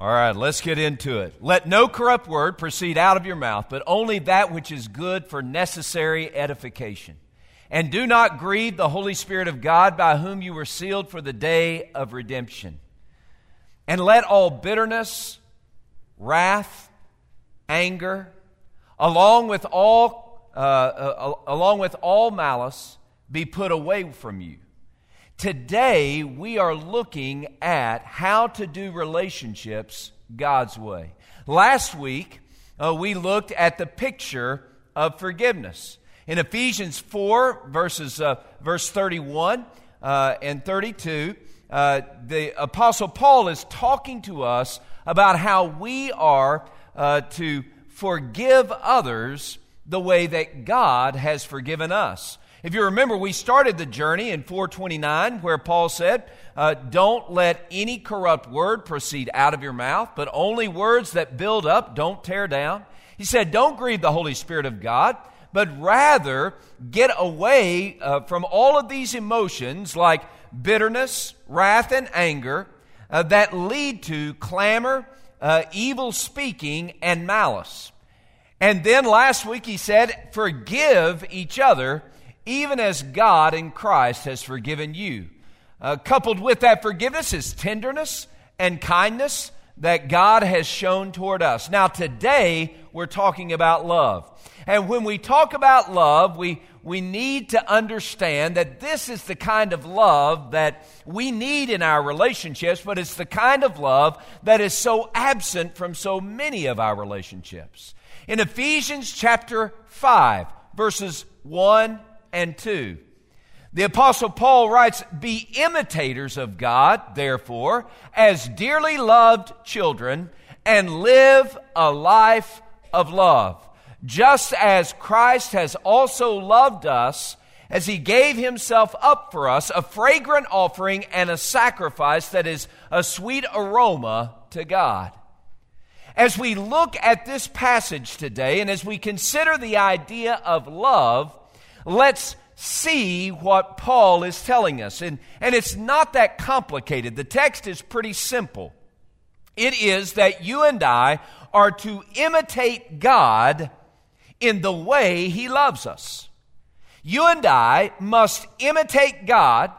All right, let's get into it. Let no corrupt word proceed out of your mouth, but only that which is good for necessary edification. And do not grieve the Holy Spirit of God, by whom you were sealed for the day of redemption. And let all bitterness, wrath, anger, along with all, uh, uh, along with all malice, be put away from you Today, we are looking at how to do relationships God's way. Last week, uh, we looked at the picture of forgiveness. In Ephesians 4, verses, uh, verse 31 uh, and 32, uh, the Apostle Paul is talking to us about how we are uh, to forgive others the way that God has forgiven us. If you remember, we started the journey in 429 where Paul said, uh, Don't let any corrupt word proceed out of your mouth, but only words that build up, don't tear down. He said, Don't grieve the Holy Spirit of God, but rather get away uh, from all of these emotions like bitterness, wrath, and anger uh, that lead to clamor, uh, evil speaking, and malice. And then last week he said, Forgive each other even as God in Christ has forgiven you. Uh, coupled with that forgiveness is tenderness and kindness that God has shown toward us. Now, today we're talking about love. And when we talk about love, we, we need to understand that this is the kind of love that we need in our relationships, but it's the kind of love that is so absent from so many of our relationships. In Ephesians chapter 5, verses 1 and 2. The Apostle Paul writes, Be imitators of God, therefore, as dearly loved children, and live a life of love, just as Christ has also loved us as he gave himself up for us, a fragrant offering and a sacrifice that is a sweet aroma to God. As we look at this passage today, and as we consider the idea of love, let's see what Paul is telling us. And, and it's not that complicated. The text is pretty simple. It is that you and I are to imitate God in the way He loves us. You and I must imitate God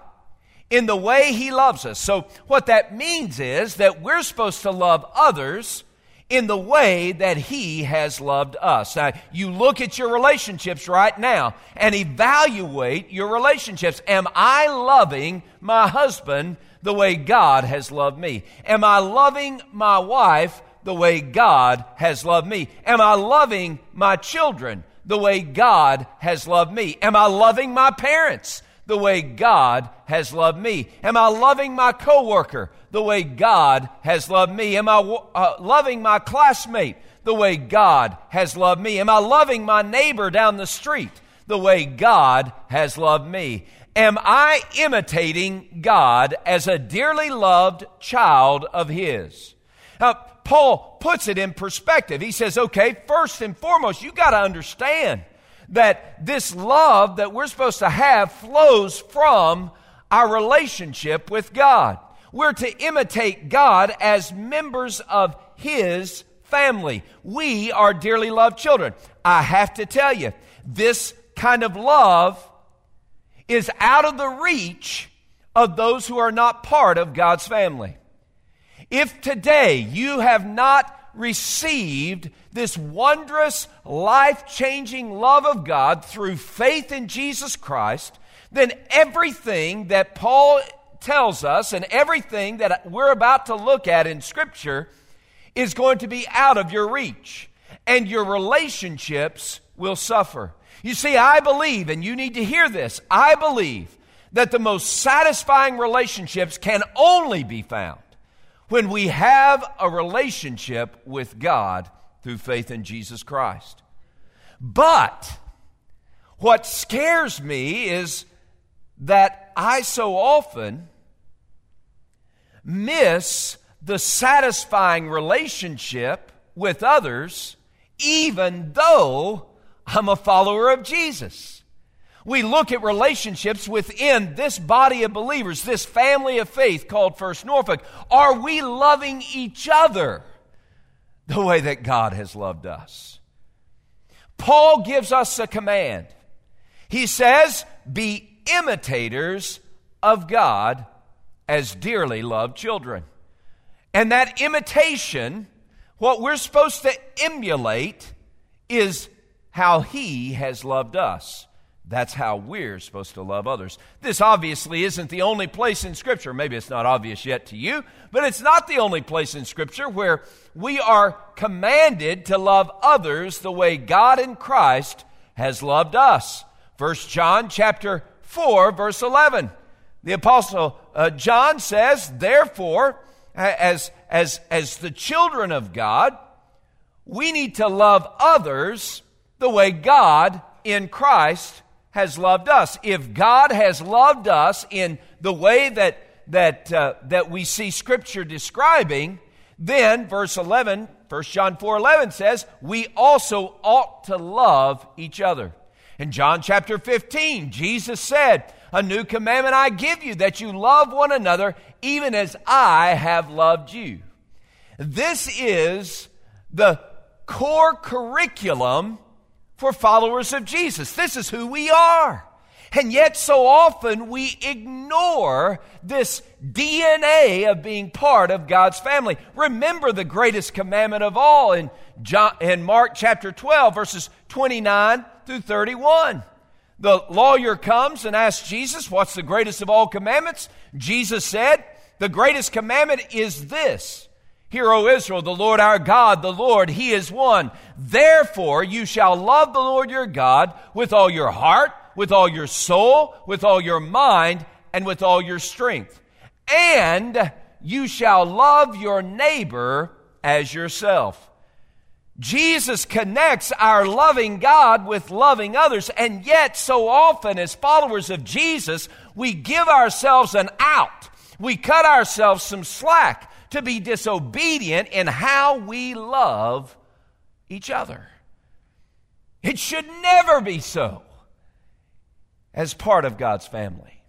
in the way He loves us. So, what that means is that we're supposed to love others in the way that He has loved us. Now, you look at your relationships right now and evaluate your relationships. Am I loving my husband the way God has loved me? Am I loving my wife the way God has loved me? Am I loving my children the way God has loved me? Am I loving my parents the way God has loved me? Am I loving my coworker the way God has loved me? Am I uh, loving my classmate the way God has loved me? Am I loving my neighbor down the street the way God has loved me? Am I imitating God as a dearly loved child of His? Now, Paul puts it in perspective. He says, okay, first and foremost, you got to understand that this love that we're supposed to have flows from our relationship with God. We're to imitate God as members of His family. We are dearly loved children. I have to tell you, this kind of love is out of the reach of those who are not part of God's family. If today you have not received this wondrous, life changing love of God through faith in Jesus Christ, then everything that Paul tells us and everything that we're about to look at in Scripture is going to be out of your reach, and your relationships will suffer. You see, I believe, and you need to hear this, I believe that the most satisfying relationships can only be found when we have a relationship with God through faith in Jesus Christ. But what scares me is that I so often miss the satisfying relationship with others, even though I'm a follower of Jesus. We look at relationships within this body of believers, this family of faith called First Norfolk. Are we loving each other the way that God has loved us? Paul gives us a command. He says, Be imitators of God as dearly loved children. And that imitation, what we're supposed to emulate, is how He has loved us. That's how we're supposed to love others. This obviously isn't the only place in Scripture. Maybe it's not obvious yet to you, but it's not the only place in Scripture where we are commanded to love others the way God in Christ has loved us. 1 John chapter 4 verse 11. The apostle uh, John says, therefore, as, as, as the children of God, we need to love others the way God in Christ has loved us. If God has loved us in the way that, that, uh, that we see Scripture describing, then verse 11, 1 John 4 11 says, we also ought to love each other. In John chapter 15, Jesus said, A new commandment I give you, that you love one another, even as I have loved you. This is the core curriculum for followers of Jesus. This is who we are. And yet, so often we ignore this DNA of being part of God's family. Remember the greatest commandment of all in, John, in Mark chapter 12, verses 29 through 31. The lawyer comes and asks Jesus, What's the greatest of all commandments? Jesus said, The greatest commandment is this Hear, O Israel, the Lord our God, the Lord, He is one. Therefore, you shall love the Lord your God with all your heart, with all your soul, with all your mind, and with all your strength. And you shall love your neighbor as yourself. Jesus connects our loving God with loving others, and yet, so often as followers of Jesus, we give ourselves an out. We cut ourselves some slack to be disobedient in how we love each other. It should never be so as part of God's family.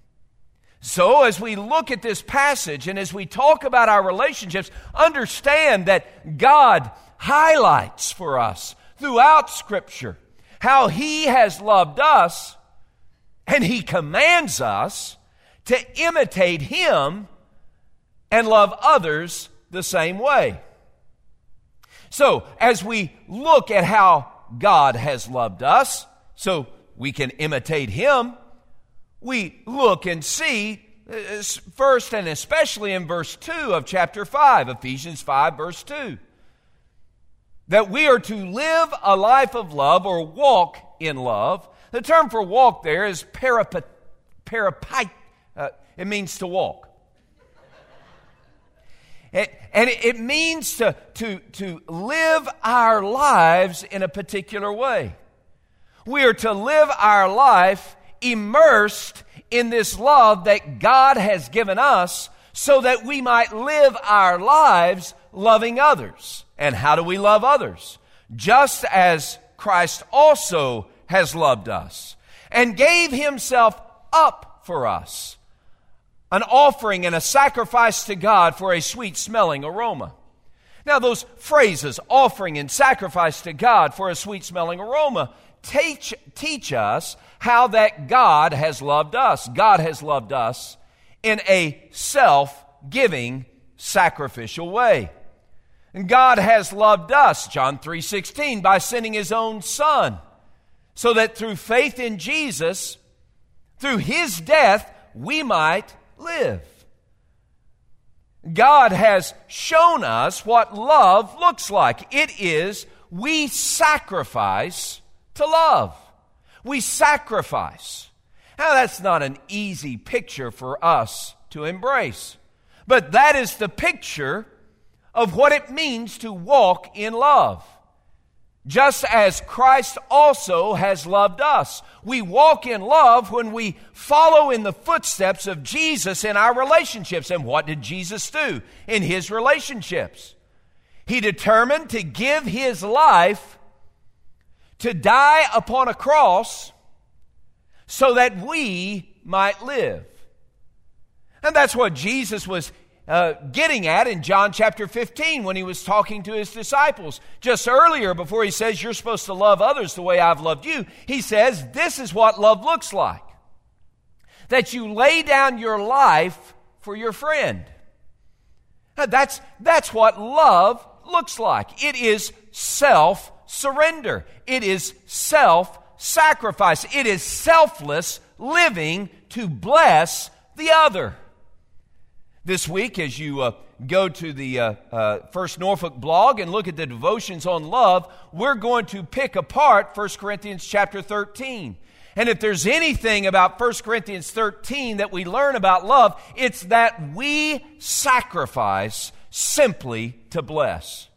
So, as we look at this passage and as we talk about our relationships, understand that God highlights for us throughout Scripture how He has loved us and He commands us to imitate Him and love others the same way. So, as we look at how God has loved us, so we can imitate Him, we look and see uh, first and especially in verse 2 of chapter 5, Ephesians 5, verse 2, that we are to live a life of love or walk in love. The term for walk there is peripateo, uh, it means to walk. It, and it means to, to, to live our lives in a particular way. We are to live our life immersed in this love that God has given us so that we might live our lives loving others. And how do we love others? Just as Christ also has loved us and gave himself up for us an offering and a sacrifice to God for a sweet smelling aroma. Now, those phrases, offering and sacrifice to God for a sweet smelling aroma, teach, teach us how that God has loved us. God has loved us in a self giving, sacrificial way. And God has loved us, John 3:16, by sending his own son, so that through faith in Jesus, through his death, we might live. God has shown us what love looks like. It is we sacrifice to love. We sacrifice. Now, that's not an easy picture for us to embrace, but that is the picture of what it means to walk in love just as Christ also has loved us. We walk in love when we follow in the footsteps of Jesus in our relationships. And what did Jesus do in his relationships? He determined to give his life to die upon a cross so that we might live. And that's what Jesus was uh, getting at in John chapter 15 when he was talking to his disciples. Just earlier, before he says, You're supposed to love others the way I've loved you, he says, This is what love looks like that you lay down your life for your friend. That's, that's what love looks like. It is self surrender, it is self sacrifice, it is selfless living to bless the other. This week, as you uh, go to the uh, uh, First Norfolk blog and look at the devotions on love, we're going to pick apart 1 Corinthians chapter 13. And if there's anything about 1 Corinthians 13 that we learn about love, it's that we sacrifice simply to bless.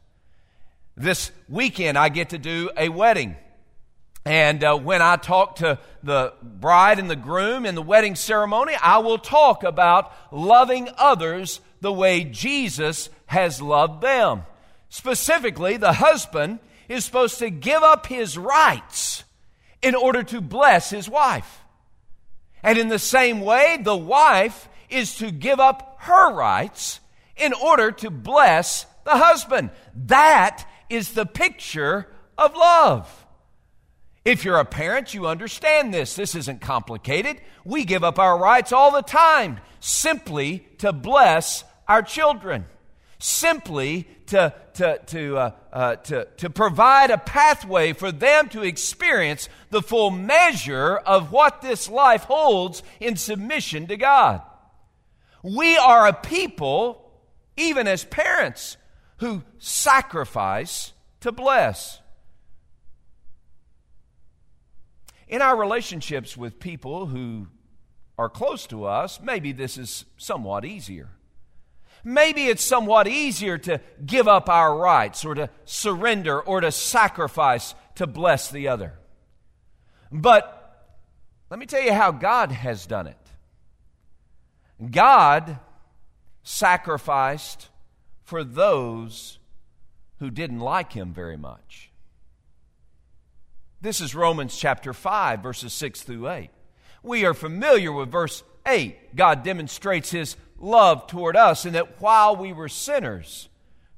This weekend, I get to do a wedding. And uh, when I talk to the bride and the groom in the wedding ceremony, I will talk about loving others the way Jesus has loved them. Specifically, the husband is supposed to give up his rights in order to bless his wife. And in the same way, the wife is to give up her rights in order to bless the husband. That is the picture of love. If you're a parent, you understand this. This isn't complicated. We give up our rights all the time simply to bless our children, simply to, to, to, uh, uh, to, to provide a pathway for them to experience the full measure of what this life holds in submission to God. We are a people, even as parents, who sacrifice to bless. In our relationships with people who are close to us, maybe this is somewhat easier. Maybe it's somewhat easier to give up our rights or to surrender or to sacrifice to bless the other. But let me tell you how God has done it. God sacrificed for those who didn't like him very much. This is Romans chapter 5, verses 6 through 8. We are familiar with verse 8. God demonstrates his love toward us in that while we were sinners,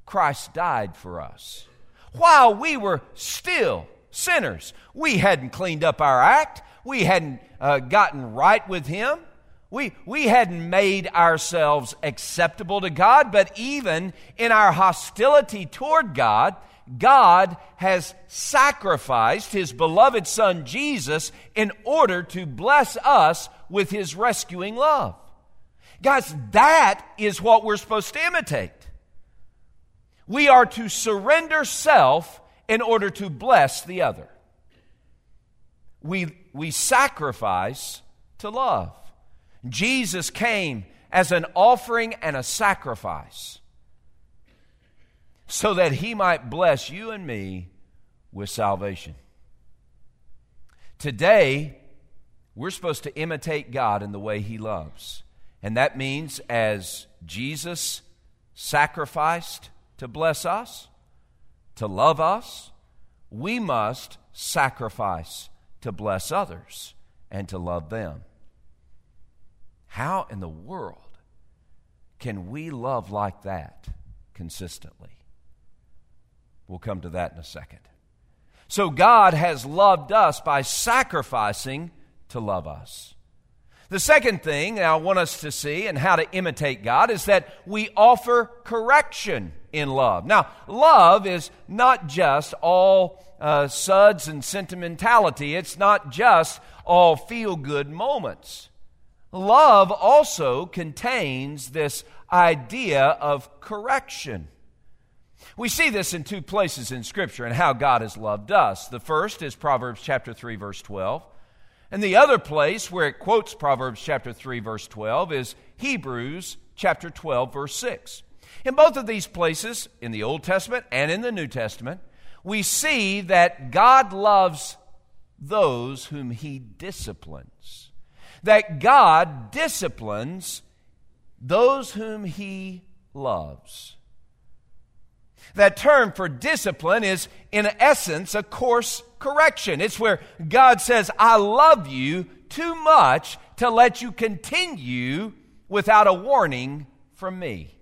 Christ died for us. While we were still sinners, we hadn't cleaned up our act, we hadn't uh, gotten right with him. We, we hadn't made ourselves acceptable to God, but even in our hostility toward God, God has sacrificed his beloved Son Jesus in order to bless us with his rescuing love. Guys, that is what we're supposed to imitate. We are to surrender self in order to bless the other. We, we sacrifice to love. Jesus came as an offering and a sacrifice so that he might bless you and me with salvation. Today, we're supposed to imitate God in the way he loves. And that means as Jesus sacrificed to bless us, to love us, we must sacrifice to bless others and to love them. How in the world can we love like that consistently? We'll come to that in a second. So, God has loved us by sacrificing to love us. The second thing I want us to see and how to imitate God is that we offer correction in love. Now, love is not just all uh, suds and sentimentality, it's not just all feel good moments. Love also contains this idea of correction. We see this in two places in Scripture and how God has loved us. The first is Proverbs chapter 3, verse 12. And the other place where it quotes Proverbs chapter 3, verse 12 is Hebrews chapter 12, verse 6. In both of these places, in the Old Testament and in the New Testament, we see that God loves those whom He disciplines. That God disciplines those whom He loves. That term for discipline is, in essence, a course correction. It's where God says, I love you too much to let you continue without a warning from me.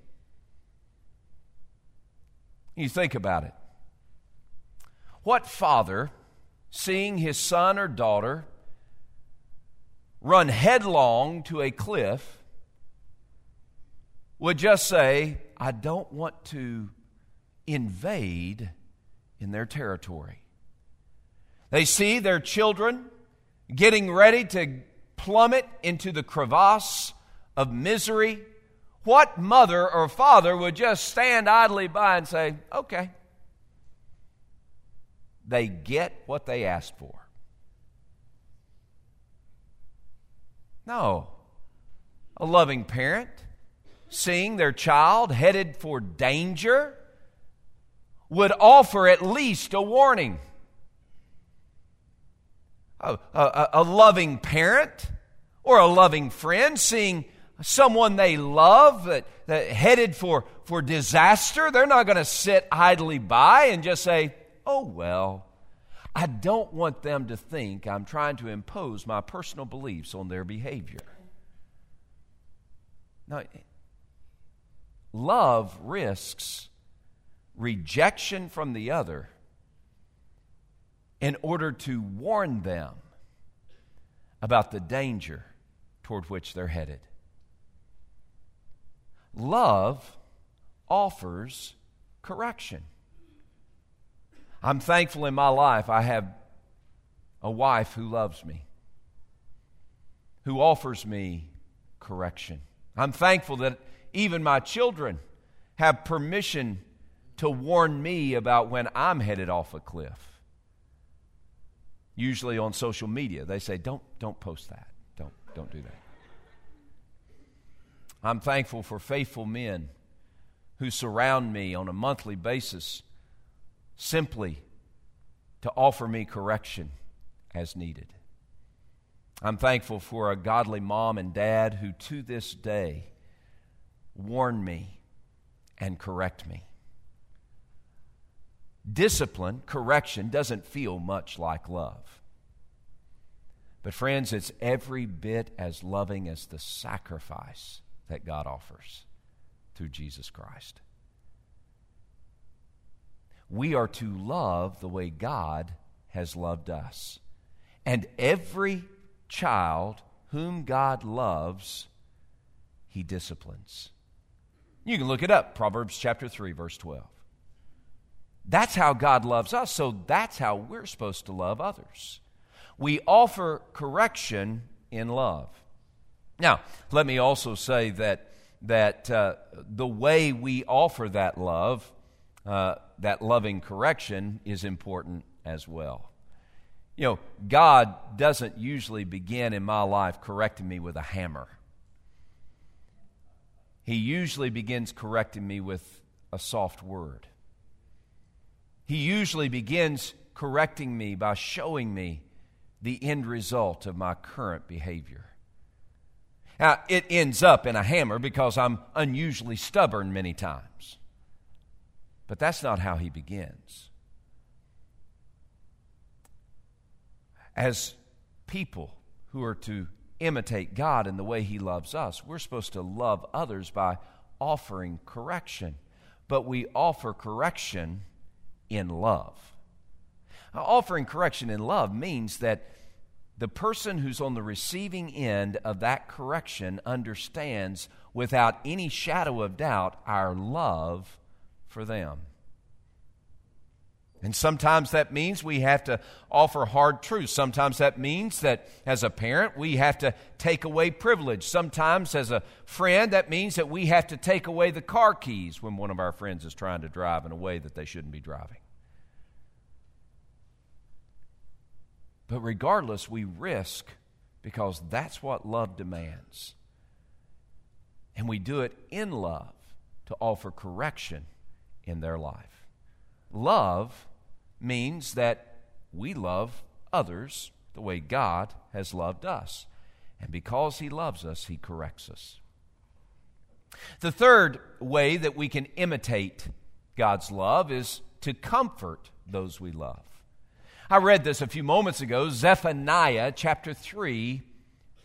You think about it. What father, seeing his son or daughter run headlong to a cliff, would just say, I don't want to invade in their territory. They see their children getting ready to plummet into the crevasse of misery. What mother or father would just stand idly by and say, Okay, they get what they asked for? No. A loving parent seeing their child headed for danger would offer at least a warning. A, a, a, loving parent or a loving friend seeing someone they love that, that headed for, for disaster, they're not going to sit idly by and just say, oh, well. I don't want them to think I'm trying to impose my personal beliefs on their behavior. Now, love risks rejection from the other in order to warn them about the danger toward which they're headed. Love offers correction. I'm thankful in my life I have a wife who loves me, who offers me correction. I'm thankful that even my children have permission to warn me about when I'm headed off a cliff. Usually on social media, they say, don't, don't post that. Don't, don't do that. I'm thankful for faithful men who surround me on a monthly basis simply to offer me correction as needed. I'm thankful for a godly mom and dad who to this day warn me and correct me. Discipline, correction, doesn't feel much like love. But, friends, it's every bit as loving as the sacrifice that God offers through Jesus Christ. We are to love the way God has loved us. And every child whom God loves, he disciplines. You can look it up, Proverbs chapter 3, verse 12. That's how God loves us, so that's how we're supposed to love others. We offer correction in love. Now, let me also say that, that uh, the way we offer that love, uh, that loving correction, is important as well. You know, God doesn't usually begin in my life correcting me with a hammer. He usually begins correcting me with a soft word. He usually begins correcting me by showing me the end result of my current behavior. Now, it ends up in a hammer because I'm unusually stubborn many times. But that's not how he begins. As people who are to imitate God in the way he loves us, we're supposed to love others by offering correction. But we offer correction in love. Now, offering correction in love means that the person who's on the receiving end of that correction understands without any shadow of doubt our love for them. And sometimes that means we have to offer hard truths. Sometimes that means that as a parent, we have to take away privilege. Sometimes as a friend, that means that we have to take away the car keys when one of our friends is trying to drive in a way that they shouldn't be driving. But regardless, we risk because that's what love demands. And we do it in love to offer correction in their life. Love means that we love others the way God has loved us. And because He loves us, He corrects us. The third way that we can imitate God's love is to comfort those we love. I read this a few moments ago, Zephaniah chapter 3,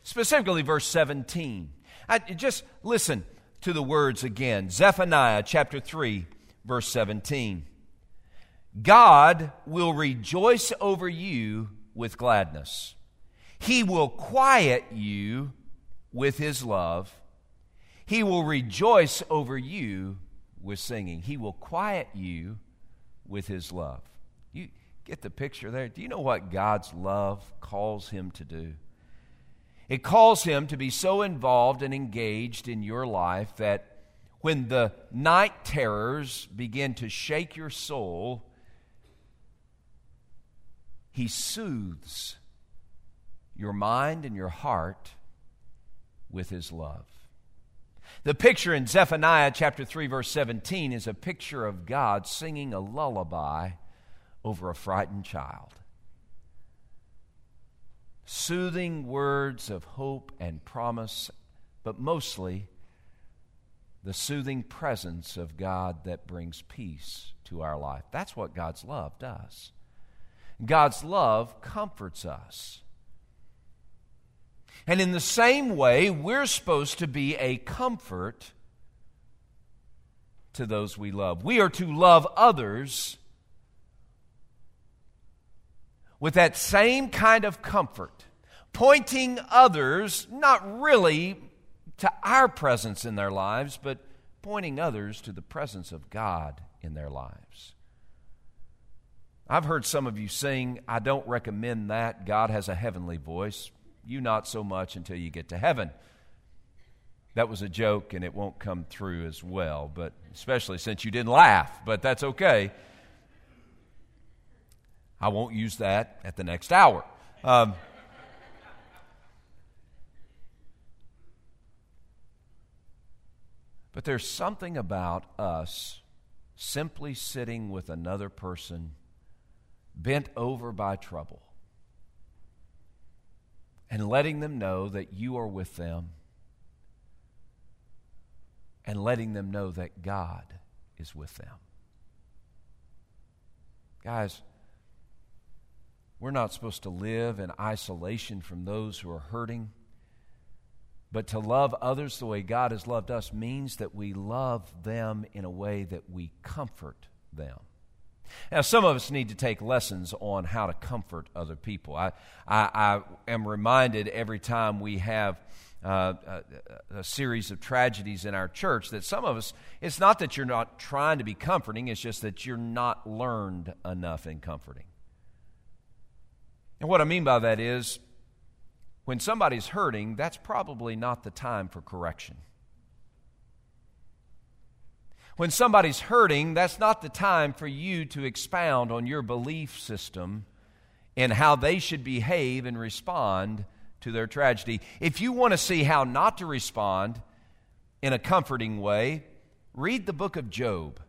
specifically verse 17. I, just listen to the words again. Zephaniah chapter 3, verse 17. God will rejoice over you with gladness. He will quiet you with his love. He will rejoice over you with singing. He will quiet you with his love. You get the picture there? Do you know what God's love calls him to do? It calls him to be so involved and engaged in your life that when the night terrors begin to shake your soul, he soothes your mind and your heart with his love. The picture in Zephaniah chapter 3 verse 17 is a picture of God singing a lullaby over a frightened child. Soothing words of hope and promise, but mostly the soothing presence of God that brings peace to our life. That's what God's love does. God's love comforts us. And in the same way, we're supposed to be a comfort to those we love. We are to love others with that same kind of comfort, pointing others not really to our presence in their lives, but pointing others to the presence of God in their lives. I've heard some of you sing, I don't recommend that. God has a heavenly voice. You not so much until you get to heaven. That was a joke and it won't come through as well, but especially since you didn't laugh, but that's okay. I won't use that at the next hour. Um, but there's something about us simply sitting with another person bent over by trouble and letting them know that you are with them and letting them know that God is with them. Guys, we're not supposed to live in isolation from those who are hurting. But to love others the way God has loved us means that we love them in a way that we comfort them. Now, some of us need to take lessons on how to comfort other people. I, I, I am reminded every time we have uh, a, a, series of tragedies in our church that some of us, it's not that you're not trying to be comforting, it's just that you're not learned enough in comforting. And what I mean by that is, when somebody's hurting, that's probably not the time for correction. When somebody's hurting, that's not the time for you to expound on your belief system and how they should behave and respond to their tragedy. If you want to see how not to respond in a comforting way, read the book of Job.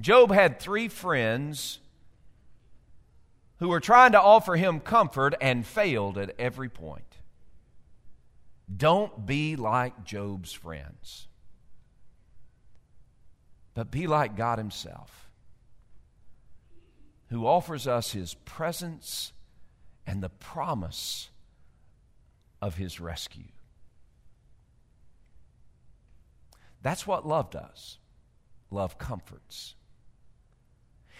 Job had three friends who were trying to offer him comfort and failed at every point. Don't be like Job's friends but be like God Himself, who offers us His presence and the promise of His rescue. That's what love does. Love comforts.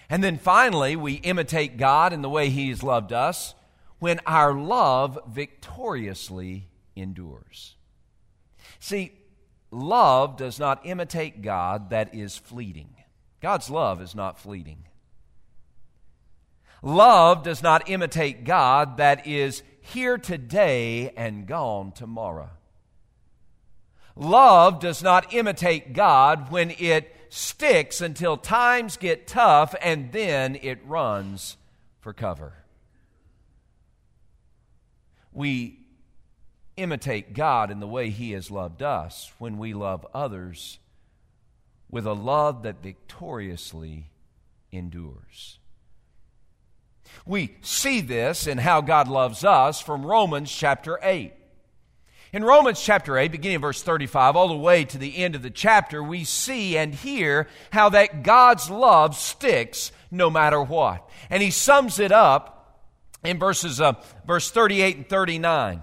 And then finally, we imitate God in the way He has loved us when our love victoriously endures. See, love does not imitate God, that is fleeting. God's love is not fleeting. Love does not imitate God, that is here today and gone tomorrow. Love does not imitate God when it sticks until times get tough and then it runs for cover. We imitate God in the way He has loved us when we love others with a love that victoriously endures. We see this in how God loves us from Romans chapter 8. In Romans chapter 8, beginning verse 35, all the way to the end of the chapter, we see and hear how that God's love sticks no matter what. And he sums it up in verses uh, verse 38 and 39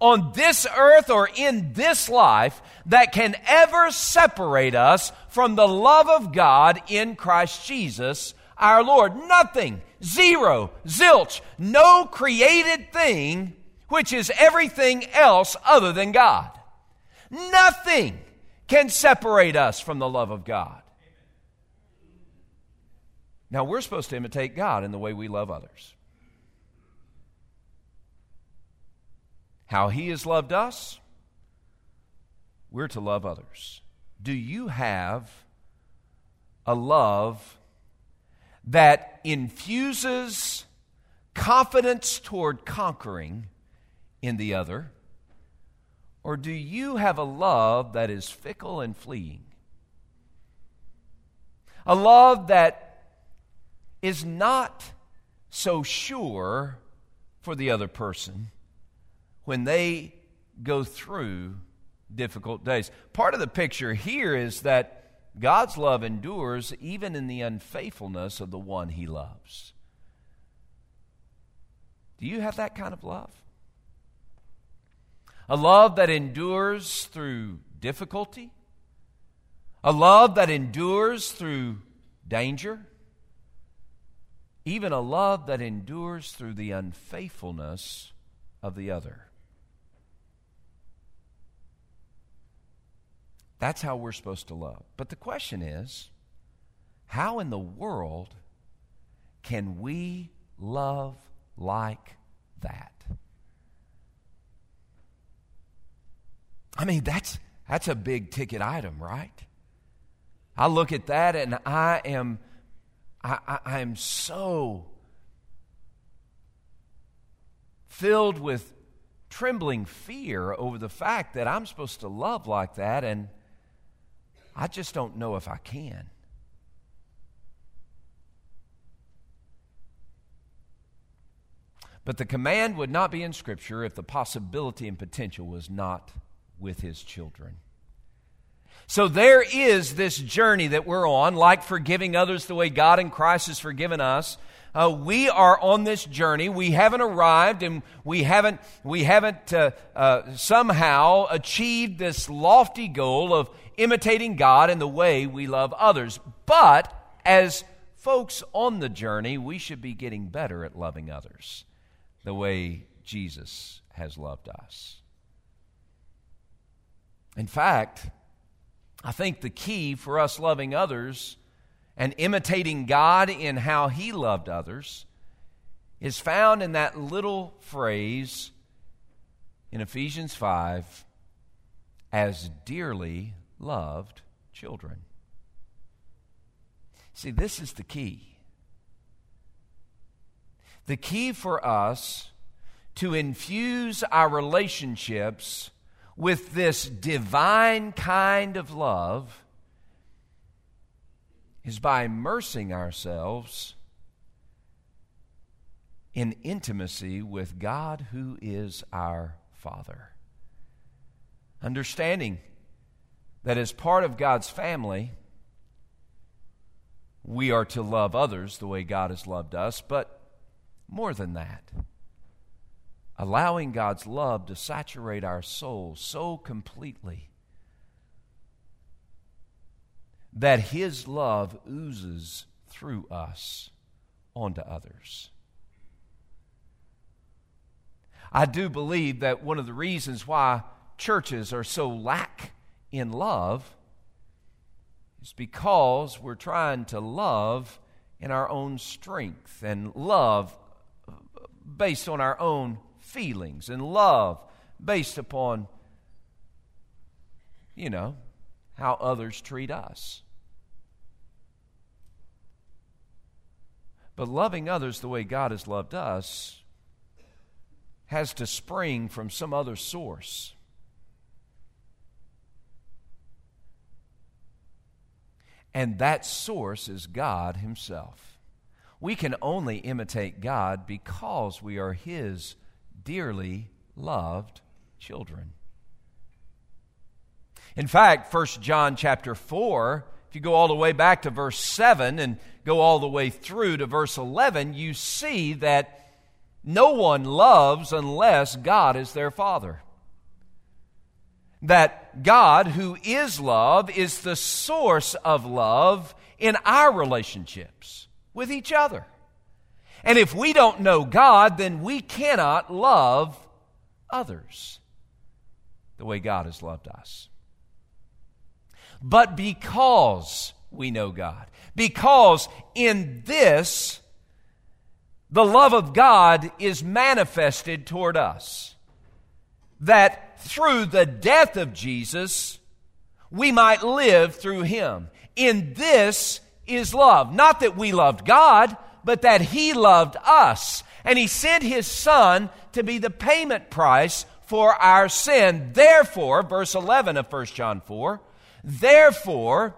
on this earth or in this life that can ever separate us from the love of God in Christ Jesus our Lord. Nothing, zero, zilch, no created thing which is everything else other than God. Nothing can separate us from the love of God. Now, we're supposed to imitate God in the way we love others. How He has loved us, we're to love others. Do you have a love that infuses confidence toward conquering in the other? Or do you have a love that is fickle and fleeing? A love that is not so sure for the other person when they go through difficult days. Part of the picture here is that God's love endures even in the unfaithfulness of the one he loves. Do you have that kind of love? A love that endures through difficulty? A love that endures through danger? Even a love that endures through the unfaithfulness of the other. That's how we're supposed to love. But the question is how in the world can we love like that? I mean, that's, that's a big ticket item, right? I look at that and I am, I, I, I am so filled with trembling fear over the fact that I'm supposed to love like that and I just don't know if I can. But the command would not be in Scripture if the possibility and potential was not with His children. So there is this journey that we're on, like forgiving others the way God in Christ has forgiven us. Uh, we are on this journey. We haven't arrived, and we haven't we haven't uh, uh, somehow achieved this lofty goal of imitating God in the way we love others. But as folks on the journey, we should be getting better at loving others the way Jesus has loved us. In fact, I think the key for us loving others and imitating God in how He loved others is found in that little phrase in Ephesians 5 as dearly loved children. See, this is the key. The key for us to infuse our relationships with this divine kind of love is by immersing ourselves in intimacy with God who is our Father. Understanding that as part of God's family, we are to love others the way God has loved us, but more than that, allowing God's love to saturate our souls so completely that His love oozes through us onto others. I do believe that one of the reasons why churches are so lack in love is because we're trying to love in our own strength and love based on our own feelings and love based upon, you know, how others treat us. But loving others the way God has loved us has to spring from some other source. And that source is God Himself. We can only imitate God because we are His dearly loved children. In fact, 1 John chapter 4 if you go all the way back to verse 7 and go all the way through to verse 11, you see that no one loves unless God is their Father. That God, who is love, is the source of love in our relationships with each other. And if we don't know God, then we cannot love others the way God has loved us but because we know God. Because in this, the love of God is manifested toward us. That through the death of Jesus, we might live through him. In this is love. Not that we loved God, but that he loved us. And he sent his son to be the payment price for our sin. Therefore, verse 11 of 1 John 4, Therefore,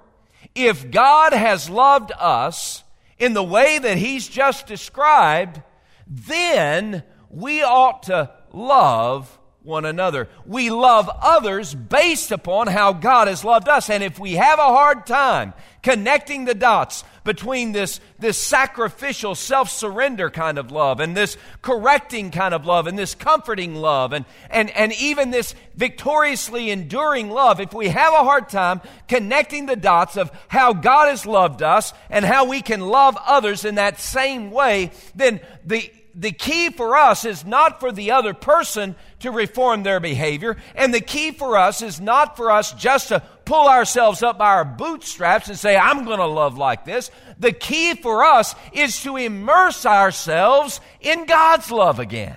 if God has loved us in the way that He's just described, then we ought to love one another. We love others based upon how God has loved us. And if we have a hard time connecting the dots between this, this sacrificial, self surrender kind of love and this correcting kind of love and this comforting love and, and, and even this victoriously enduring love, if we have a hard time connecting the dots of how God has loved us and how we can love others in that same way, then the, the key for us is not for the other person to reform their behavior. And the key for us is not for us just to pull ourselves up by our bootstraps and say, I'm going to love like this. The key for us is to immerse ourselves in God's love again.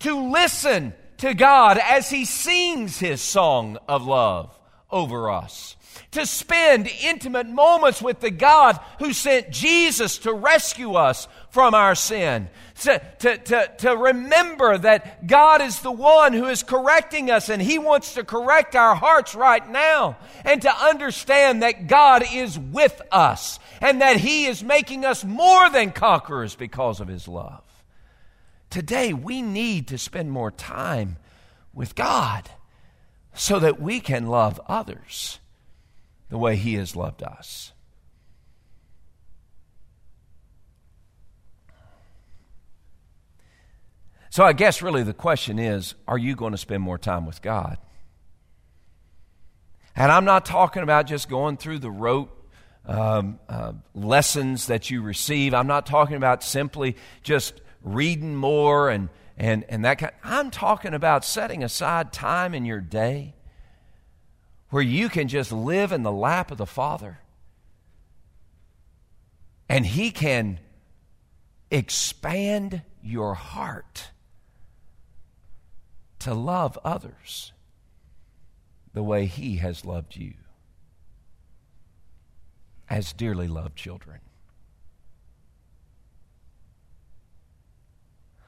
To listen to God as He sings His song of love over us to spend intimate moments with the God who sent Jesus to rescue us from our sin. To, to, to, to remember that God is the one who is correcting us and He wants to correct our hearts right now. And to understand that God is with us and that He is making us more than conquerors because of His love. Today, we need to spend more time with God so that we can love others the way He has loved us. So I guess really the question is are you going to spend more time with God? And I'm not talking about just going through the rote um, uh, lessons that you receive. I'm not talking about simply just reading more and, and, and that kind. I'm talking about setting aside time in your day where you can just live in the lap of the Father and He can expand your heart to love others the way He has loved you as dearly loved children.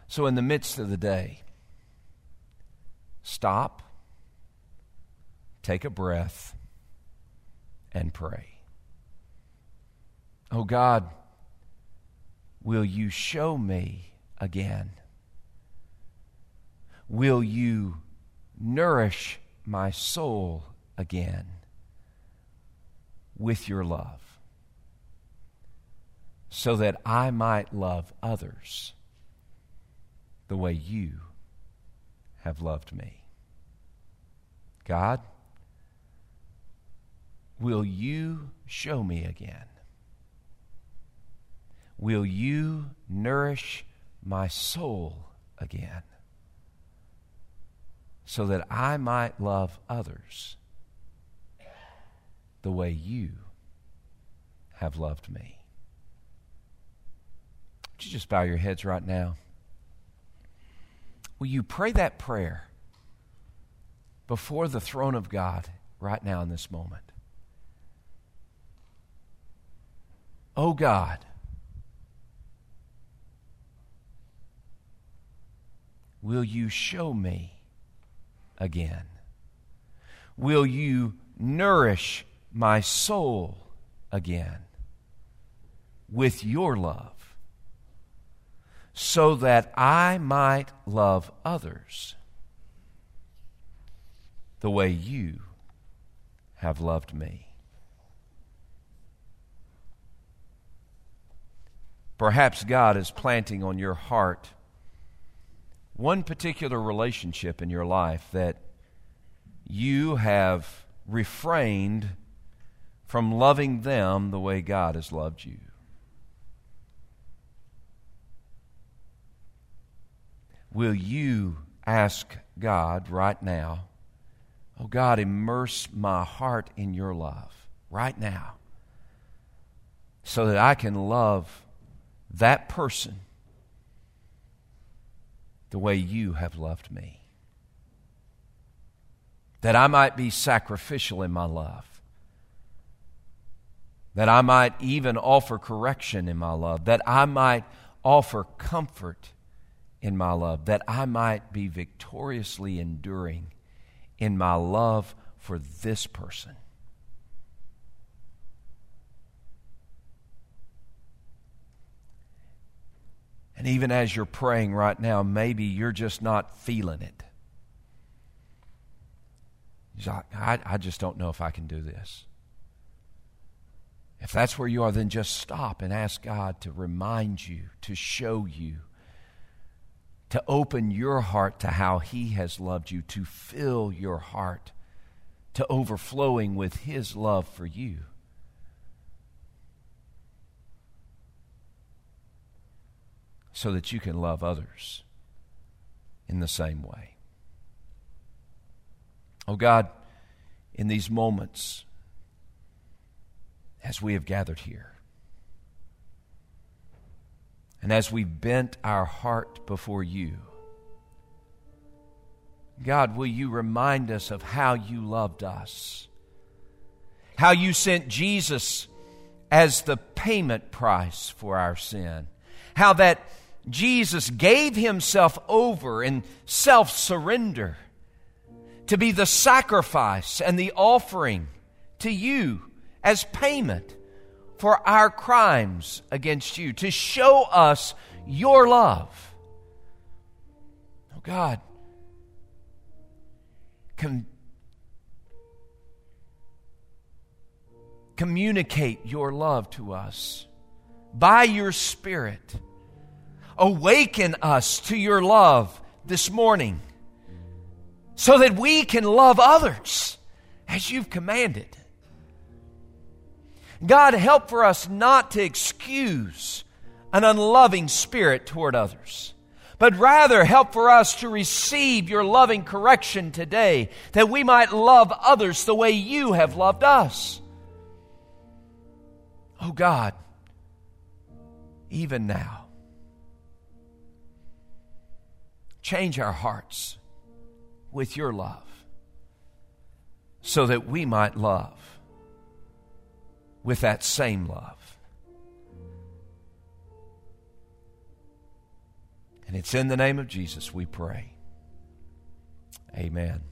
So, in the midst of the day, stop take a breath, and pray. Oh God, will you show me again? Will you nourish my soul again with your love so that I might love others the way you have loved me? God, Will you show me again? Will you nourish my soul again so that I might love others the way you have loved me? Would you just bow your heads right now? Will you pray that prayer before the throne of God right now in this moment? Oh God, will you show me again? Will you nourish my soul again with your love, so that I might love others the way you have loved me. Perhaps God is planting on your heart one particular relationship in your life that you have refrained from loving them the way God has loved you. Will you ask God right now, Oh God, immerse my heart in your love right now so that I can love that person the way you have loved me. That I might be sacrificial in my love. That I might even offer correction in my love. That I might offer comfort in my love. That I might be victoriously enduring in my love for this person. And even as you're praying right now, maybe you're just not feeling it. I, I just don't know if I can do this. If that's where you are, then just stop and ask God to remind you, to show you, to open your heart to how He has loved you, to fill your heart to overflowing with His love for you. So that you can love others in the same way. Oh God, in these moments, as we have gathered here, and as we bent our heart before you, God, will you remind us of how you loved us? How you sent Jesus as the payment price for our sin. How that Jesus gave himself over in self surrender to be the sacrifice and the offering to you as payment for our crimes against you, to show us your love. Oh God, com- communicate your love to us by your Spirit awaken us to your love this morning so that we can love others as you've commanded. God, help for us not to excuse an unloving spirit toward others, but rather help for us to receive your loving correction today that we might love others the way you have loved us. Oh God, even now, Change our hearts with your love so that we might love with that same love. And it's in the name of Jesus we pray. Amen.